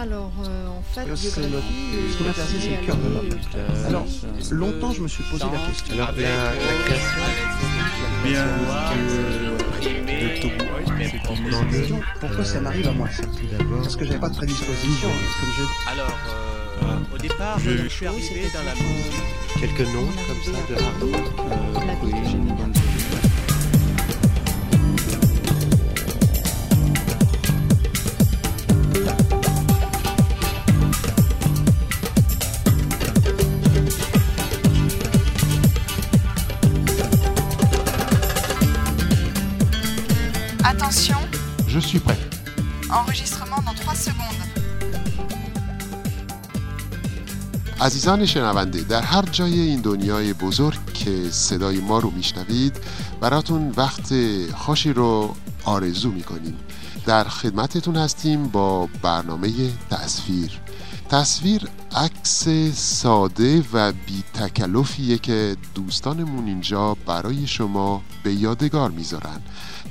Alors, euh, en fait, Euh, c'est euh, ce qu'on a percé, c'est le cœur de l'homme. euh, Alors, longtemps, je me suis posé la question. Alors, la, la création le pourquoi ça m'arrive à moi ça tout d'abord Parce que j'avais pas de prédisposition, comme je Alors, euh, au départ, Je- je suis arrivé dans la musique. quelques noms comme ça de hard rock. عزیزان شنونده در هر جای این دنیای بزرگ که صدای ما رو میشنوید براتون وقت خوشی رو آرزو می‌کنیم. در خدمتتون هستیم با برنامه تصویر. تصویر عکس ساده و بی تکلفیه که دوستانمون اینجا برای شما به یادگار می‌ذارن.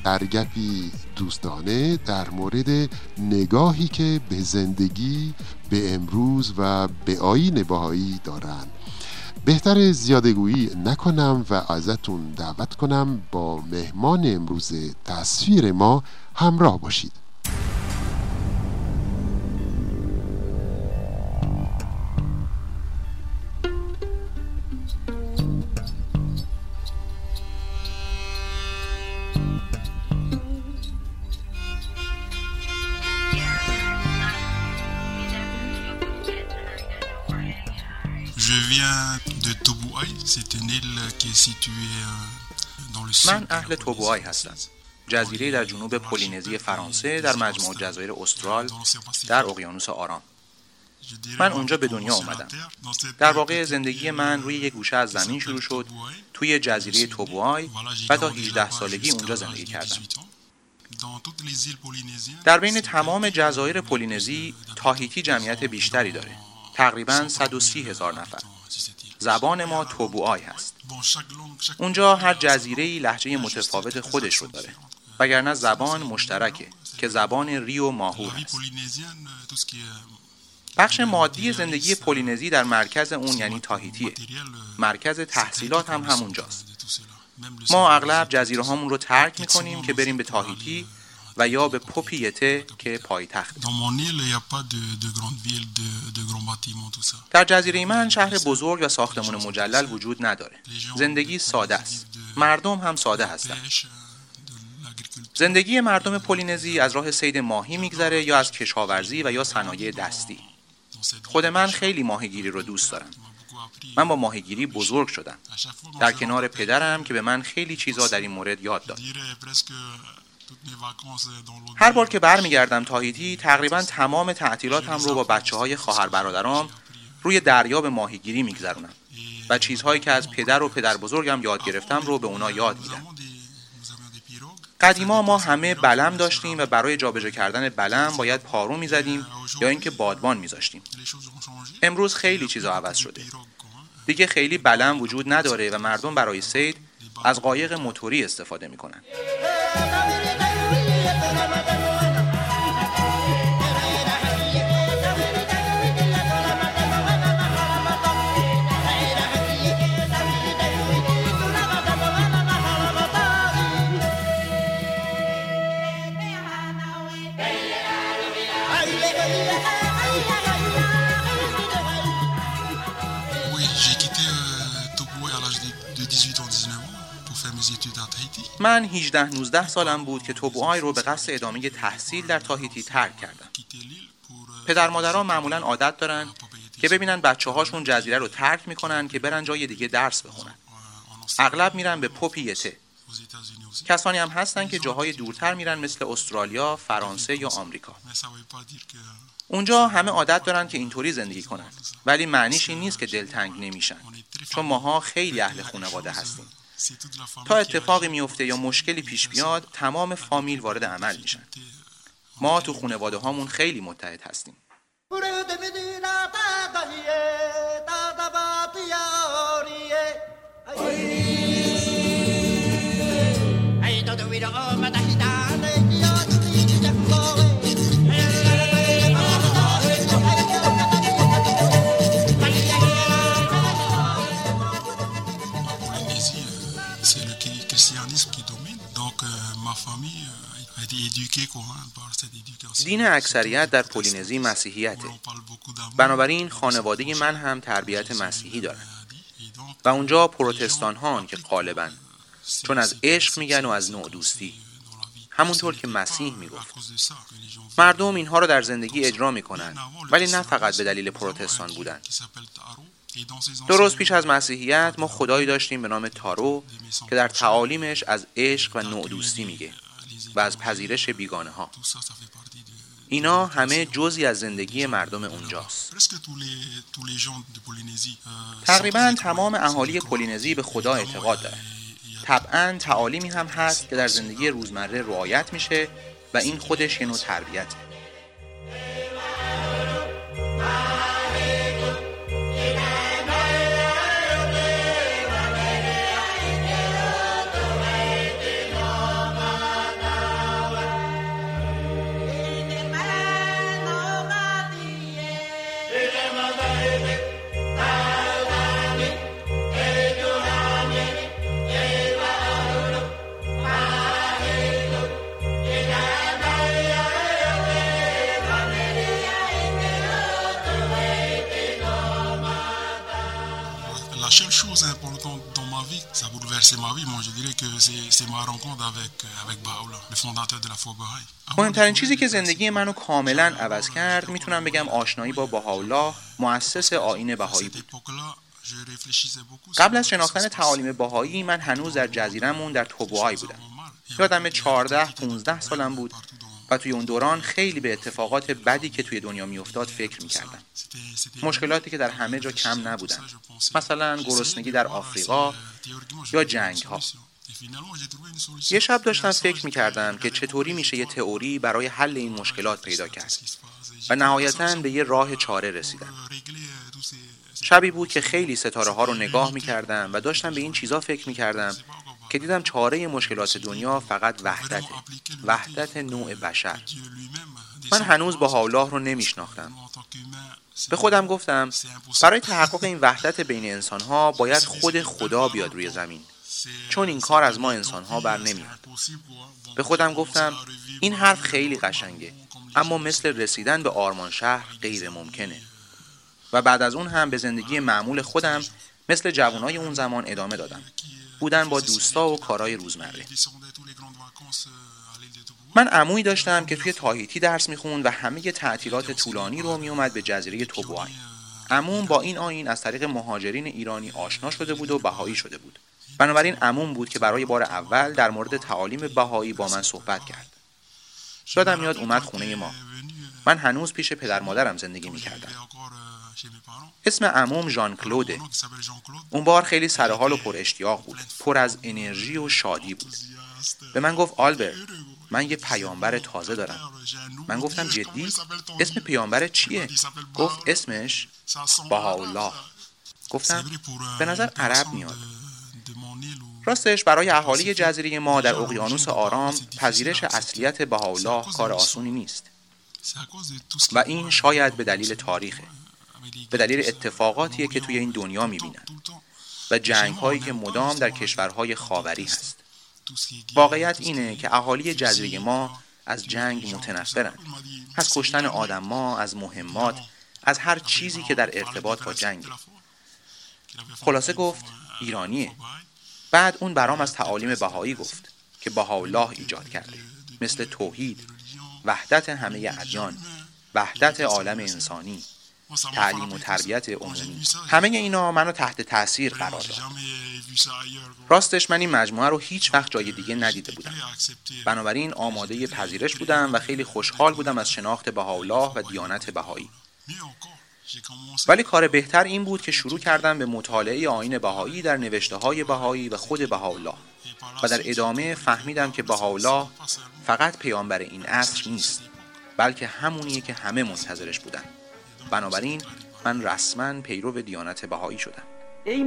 در گپی دوستانه در مورد نگاهی که به زندگی به امروز و به آیین بهایی دارن بهتر زیادگویی نکنم و ازتون دعوت کنم با مهمان امروز تصویر ما همراه باشید. من اهل توبوهای هستم. جزیره در جنوب پولینزی فرانسه در مجموع جزایر استرال در اقیانوس آرام من اونجا به دنیا اومدم. در واقع زندگی من روی یک گوشه از زمین شروع شد توی جزیره توبوای و تا 18 سالگی اونجا زندگی کردم. در بین تمام جزایر پولینزی تاهیتی جمعیت بیشتری داره. تقریبا 130 هزار نفر. زبان ما توبوای هست. اونجا هر جزیره لحجه متفاوت خودش رو داره. وگرنه زبان مشترکه که زبان ریو ماهور هست. بخش مادی زندگی پولینزی در مرکز اون یعنی تاهیتیه. مرکز تحصیلات هم همونجاست. ما اغلب جزیره هامون رو ترک می‌کنیم که بریم به تاهیتی و یا به پوپیته که پایتخت. در جزیره من شهر بزرگ و ساختمان مجلل وجود نداره. زندگی ساده است. مردم هم ساده هستند. زندگی مردم پولینزی از راه صید ماهی میگذره یا از کشاورزی و یا صنایع دستی. خود من خیلی ماهیگیری رو دوست دارم. من با ماهیگیری بزرگ شدم. در کنار پدرم که به من خیلی چیزا در این مورد یاد داد. L'eau. هر بار که برمیگردم تاهیتی تقریبا تمام تعطیلاتم رو با بچه های خواهر برادرام روی دریا به ماهیگیری میگذرونم و چیزهایی که از پدر و پدر بزرگم یاد گرفتم رو به اونا یاد میدم. قدیما ما همه بلم داشتیم و برای جابجا کردن بلم باید پارو می‌زدیم یا اینکه بادبان میذاشتیم. امروز خیلی چیزا عوض شده. دیگه خیلی بلم وجود نداره و مردم برای صید از قایق موتوری استفاده می‌کنن la la la من 18 19 سالم بود که توبوهای رو به قصد ادامه تحصیل در تاهیتی ترک کردم پدر مادرها معمولا عادت دارن که ببینن بچه هاشون جزیره رو ترک می‌کنن که برن جای دیگه درس بخونن اغلب میرن به پوپیته. کسانی هم هستن که جاهای دورتر میرن مثل استرالیا، فرانسه یا آمریکا. اونجا همه عادت دارن که اینطوری زندگی کنن ولی معنیش این نیست که دلتنگ نمیشن چون. ماها خیلی اهل خانواده هستیم تا اتفاقی. میفته یا مشکلی پیش بیاد تمام فامیل وارد عمل میشن. ما تو خانواده هامون خیلی متحد هستیم. دین اکثریت در پولینزی مسیحیته. بنابراین خانواده من هم تربیت مسیحی دارن. و اونجا پروتستان ها که غالبا چون از عشق میگن و از نوع دوستی. همونطور که مسیح می‌گفت. مردم اینها رو در زندگی اجرا می‌کنن. ولی نه فقط به دلیل پروتستان بودن. درست پیش از مسیحیت ما خدایی داشتیم به نام تارو که در تعالیمش از عشق و نوع میگه و از پذیرش بیگانه ها اینا همه جزی از زندگی مردم اونجاست. تقریبا تمام اهالی پولینزی به خدا اعتقاد دارن. طبعا تعالیمی هم هست که در زندگی روزمره رعایت میشه و این خودش یه نوع تربیته. مهمترین چیزی که زندگی منو کاملا عوض کرد می‌تونم بگم آشنایی با بهاءالله مؤسس آین بهایی بود. قبل از شناختن تعالیم بهایی من هنوز در جزیرمون در توبوهای بودم. یادم 14 15 سالم بود. و توی اون دوران خیلی به اتفاقات بدی که توی دنیا میافتاد فکر می‌کردم. مشکلاتی که در همه جا کم نبودن. مثلا گرسنگی در آفریقا یا جنگ ها یه شب داشتم فکر می‌کردم که چطوری میشه یه تئوری برای حل این مشکلات پیدا کرد. و نهایتا به یه راه چاره رسیدم. شبی بود که خیلی ستاره ها رو نگاه می‌کردم و داشتم به این چیزا فکر می‌کردم که دیدم چاره مشکلات دنیا فقط وحدته. وحدت نوع بشر. من هنوز با الله رو نمیشناختم. به خودم گفتم برای تحقق این وحدت بین انسان ها باید خود خدا بیاد روی زمین. چون این کار از ما انسان ها بر نمیاد به خودم گفتم این حرف خیلی قشنگه اما مثل رسیدن به آرمان شهر غیر ممکنه و بعد از اون هم به زندگی معمول خودم مثل جوانای اون زمان ادامه دادم بودن با دوستا و کارهای روزمره. من عمویی داشتم که توی تاهیتی درس می‌خوند و همه تعطیلات طولانی رو میومد به جزیره توبوای عموم با این آین از طریق مهاجرین ایرانی آشنا شده بود و بهایی شده بود. بنابراین عموم بود که برای بار اول در مورد تعالیم بهایی با من صحبت کرد. یادم میاد اومد خونه ما. من هنوز پیش پدر مادرم زندگی می‌کردم. اسم عموم ژان کلوده اون بار خیلی سرحال و پر اشتیاق بود. پر از انرژی و شادی بود. به من گفت آلبرت من یه پیامبر تازه دارم. من گفتم جدی؟ اسم پیامبر چیه؟ گفت اسمش الله گفتم به نظر عرب میاد. راستش برای اهالی جزیره ما در اقیانوس آرام پذیرش اصلیت بهاءالله کار آسونی نیست. و این شاید به دلیل تاریخه. به دلیل اتفاقاتیه که توی این دنیا می‌بینن و جنگ هایی که مدام در کشورهای خاوری هست. واقعیت اینه که اهالی جزیره ما از جنگ متنفرن. از کشتن آدم ما از مهمات از هر چیزی که در ارتباط با جنگ. خلاصه گفت ایرانیه. بعد اون برام از تعالیم بهایی گفت که الله ایجاد کرده. مثل توحید وحدت همه ادیان وحدت عالم انسانی. تعلیم و تربیت عمومی. همه اینا منو تحت تاثیر قرار داد. راستش من این مجموعه رو هیچ وقت جای دیگه ندیده بودم. بنابراین آماده پذیرش بودم و خیلی خوشحال بودم از شناخت بهاءالله و دیانت بهایی. ولی کار بهتر این بود که شروع کردم به مطالعه آین بهایی در نوشته های بهایی و خود بهاءالله. و در ادامه فهمیدم که بهاءالله فقط پیامبر این عصر نیست بلکه همونیه که همه منتظرش بودن. بنابراین من رسما پیرو دیانت بهایی شدم. ای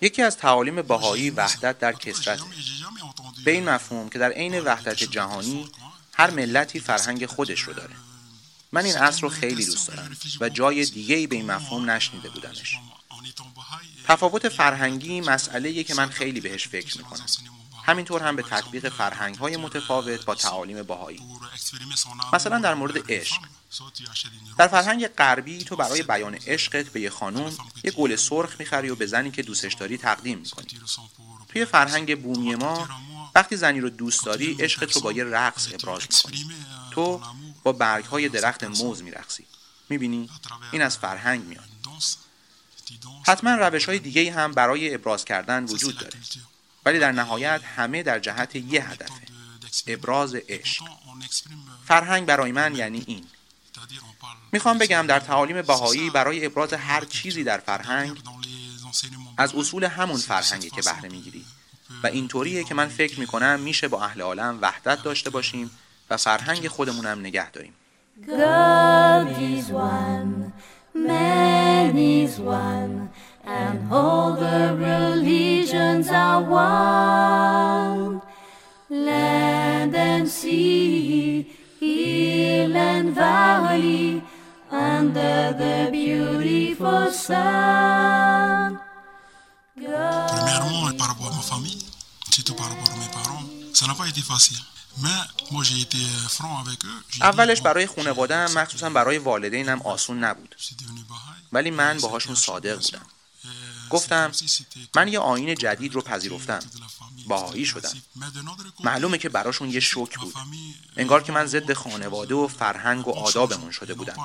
یکی از تعالیم بهایی وحدت در کسرت به این مفهوم که در عین وحدت جهانی هر ملتی فرهنگ خودش رو داره. من این عصر رو خیلی دوست دارم و جای دیگه ای به این مفهوم نشنیده بودمش. تفاوت فرهنگی مسئله که من خیلی بهش فکر می‌کنم. همینطور هم به تطبیق فرهنگ های متفاوت با تعالیم باهایی مثلا در مورد عشق. در فرهنگ غربی تو برای بیان عشقت به یه خانوم یه گل سرخ می‌خری و به زنی که دوستش داری تقدیم می‌کنی. توی فرهنگ بومی ما وقتی زنی رو دوست داری عشقت رو با یه رقص ابراز می‌کنی. تو با برگ های درخت موز میرقصی. می‌بینی؟ این از فرهنگ میاد. حتما روش های دیگه هم برای ابراز کردن وجود داره. ولی در نهایت همه در جهت یه هدفه. ابراز عشق. فرهنگ برای من یعنی این. می‌خوام بگم در تعالیم بهایی برای ابراز هر چیزی در فرهنگ از اصول همون فرهنگی که بهره می‌گیری. و اینطوریه که من فکر می‌کنم میشه با اهل عالم وحدت داشته باشیم و فرهنگ خودمونم نگه داریم. God valley, under the beautiful sun. Premièrement, par rapport à ma famille, surtout par rapport à mes parents, ça n'a pas été facile. اولش برای خانواده‌ام مخصوصا برای والدینم آسون نبود ولی من باهاشون صادق بودم گفتم من یه آین جدید رو پذیرفتم. باهایی شدم. معلومه که براشون یه شوک بود. انگار که من ضد خانواده و فرهنگ و آدابمون شده بودم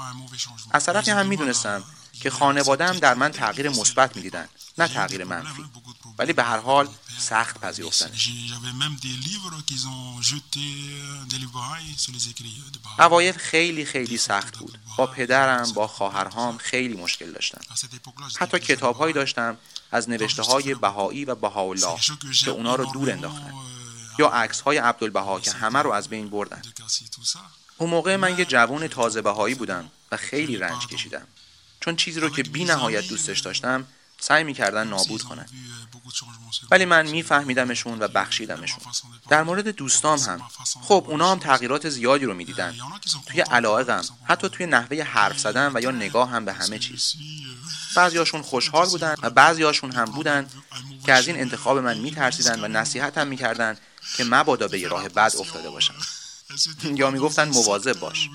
از طرفی هم می‌دونستم که خانواده‌ام در من تغییر مثبت می‌دیدن نه تغییر منفی. ولی به هر حال سخت پذیرفتنش. اوایل خیلی خیلی سخت بود. با پدرم با خواهرهام خیلی مشکل داشتم. حتی کتابهایی داشتم از نوشته های بهایی و بهاءالله که اونا رو دور انداختن. یا عکس های عبدالبها که همه رو از بین بردن. اون موقع من یه جوان تازه بهایی بودم و خیلی رنج کشیدم. چون چیزی رو که بی نهایت دوستش داشتم سعی می‌کردن نابود کنن. ولی من میفهمیدمشون و بخشیدمشون. در مورد دوستام هم. خب اونا هم تغییرات زیادی رو می‌دیدن. توی علاقم حتی توی نحوه حرف زدن و یا نگاه هم به همه چیز. بعضیاشون خوشحال بودن و بعضیاشون هم بودن که از این انتخاب من میترسیدن و نصیحت هم می‌کردن که مبادا به یه راه بد افتاده باشم یا می‌گفتن مواظب باش.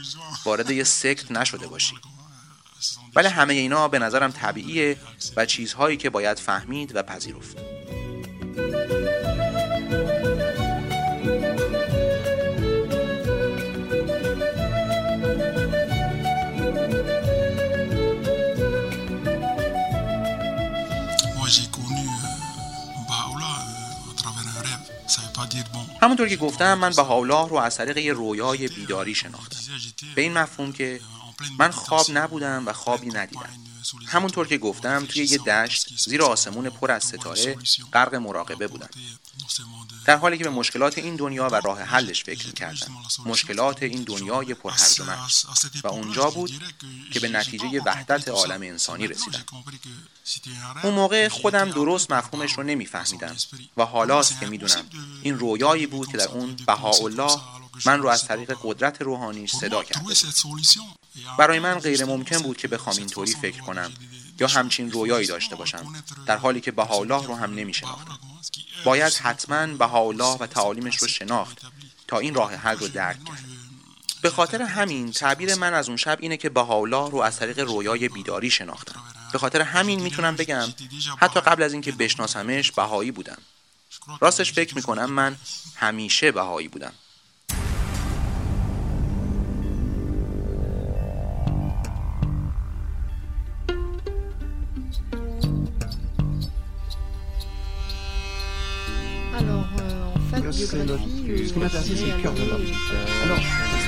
وارد یه سکت نشده باشی. ولی همه اینا به نظرم طبیعیه و چیزهایی که باید فهمید و پذیرفت. همونطور که گفتم من بهاءالله رو از طریق یه رویای بیداری شناختم. به این مفهوم که من خواب نبودم و خوابی ندیدم. همونطور که گفتم توی یه دشت زیر آسمون پر از ستاره غرق مراقبه بودم. در حالی که به مشکلات این دنیا و راه حلش فکر کردم. مشکلات این دنیای پر و اونجا بود که به نتیجه وحدت عالم انسانی رسیدم. اون موقع خودم درست مفهومش رو نمیفهمیدم. و حالاست که می‌دونم این رویایی بود که در اون بهاءالله من رو از طریق قدرت روحانیش صدا کرد برای من غیر ممکن بود که بخوام اینطوری فکر کنم یا همچین رویایی داشته باشم در حالی که بهاءالله رو هم نمیشناختم. باید حتما بهاءالله و تعالیمش رو شناخت تا این راه حل رو درک کرد. به خاطر همین تعبیر من از اون شب اینه که بهاءالله رو از طریق رویای بیداری شناختم. به خاطر همین می‌تونم بگم حتی قبل از اینکه بشناسمش بهایی بودم. راستش فکر می‌کنم من همیشه بهایی بودم. C'est notre, ce qui m'intéresse, c'est le cœur de l'homme. Alors,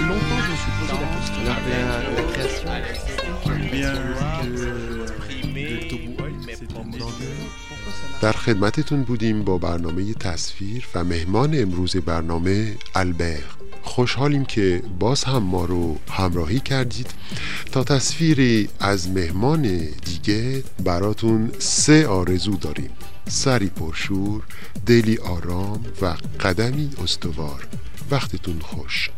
longtemps, je me suis posé la question. La, la, la création bien در خدمتتون بودیم با برنامه تصویر و مهمان امروز برنامه البر خوشحالیم که باز هم ما رو همراهی کردید تا تصویری از مهمان دیگه براتون سه آرزو داریم سری پرشور دلی آرام و قدمی استوار. وقتتون خوش.